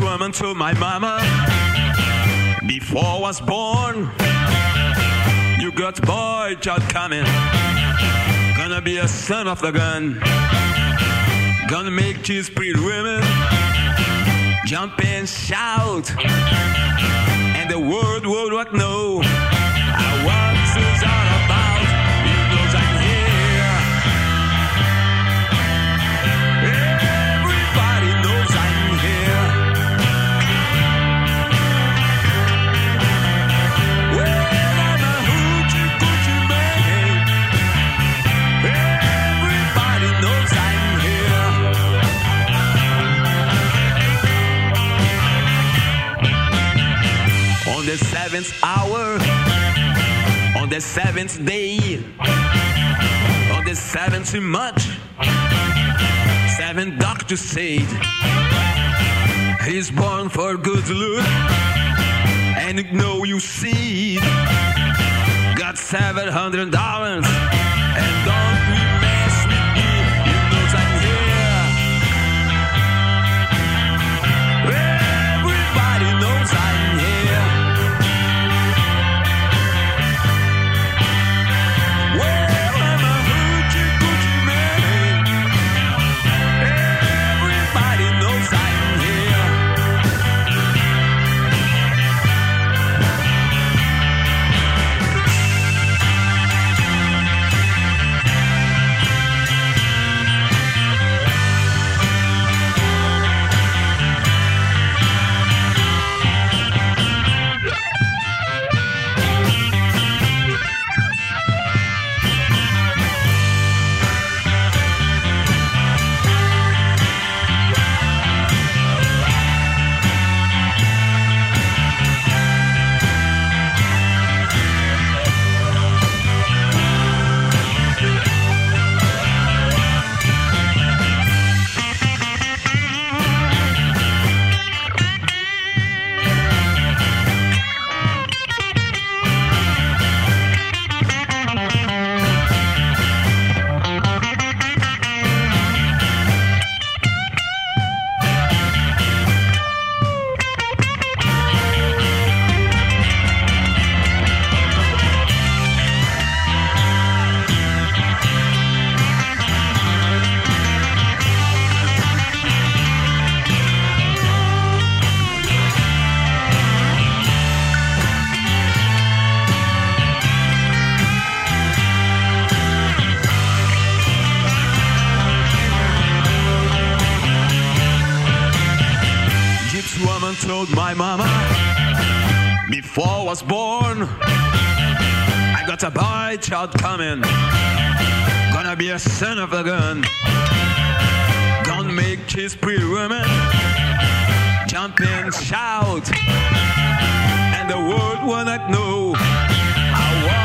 Woman told my mama before I was born, you got boy child coming, gonna be a son of the gun, gonna make these pretty women jump and shout, and the world will not know seventh hour, on the seventh day, on the seventh month, seven doctors said he's born for good luck, and know you see, got seven hundred dollars, told my mama before I was born, I got a boy child coming, gonna be a son of a gun. Gonna make his pretty woman jump and shout, and the world will not know how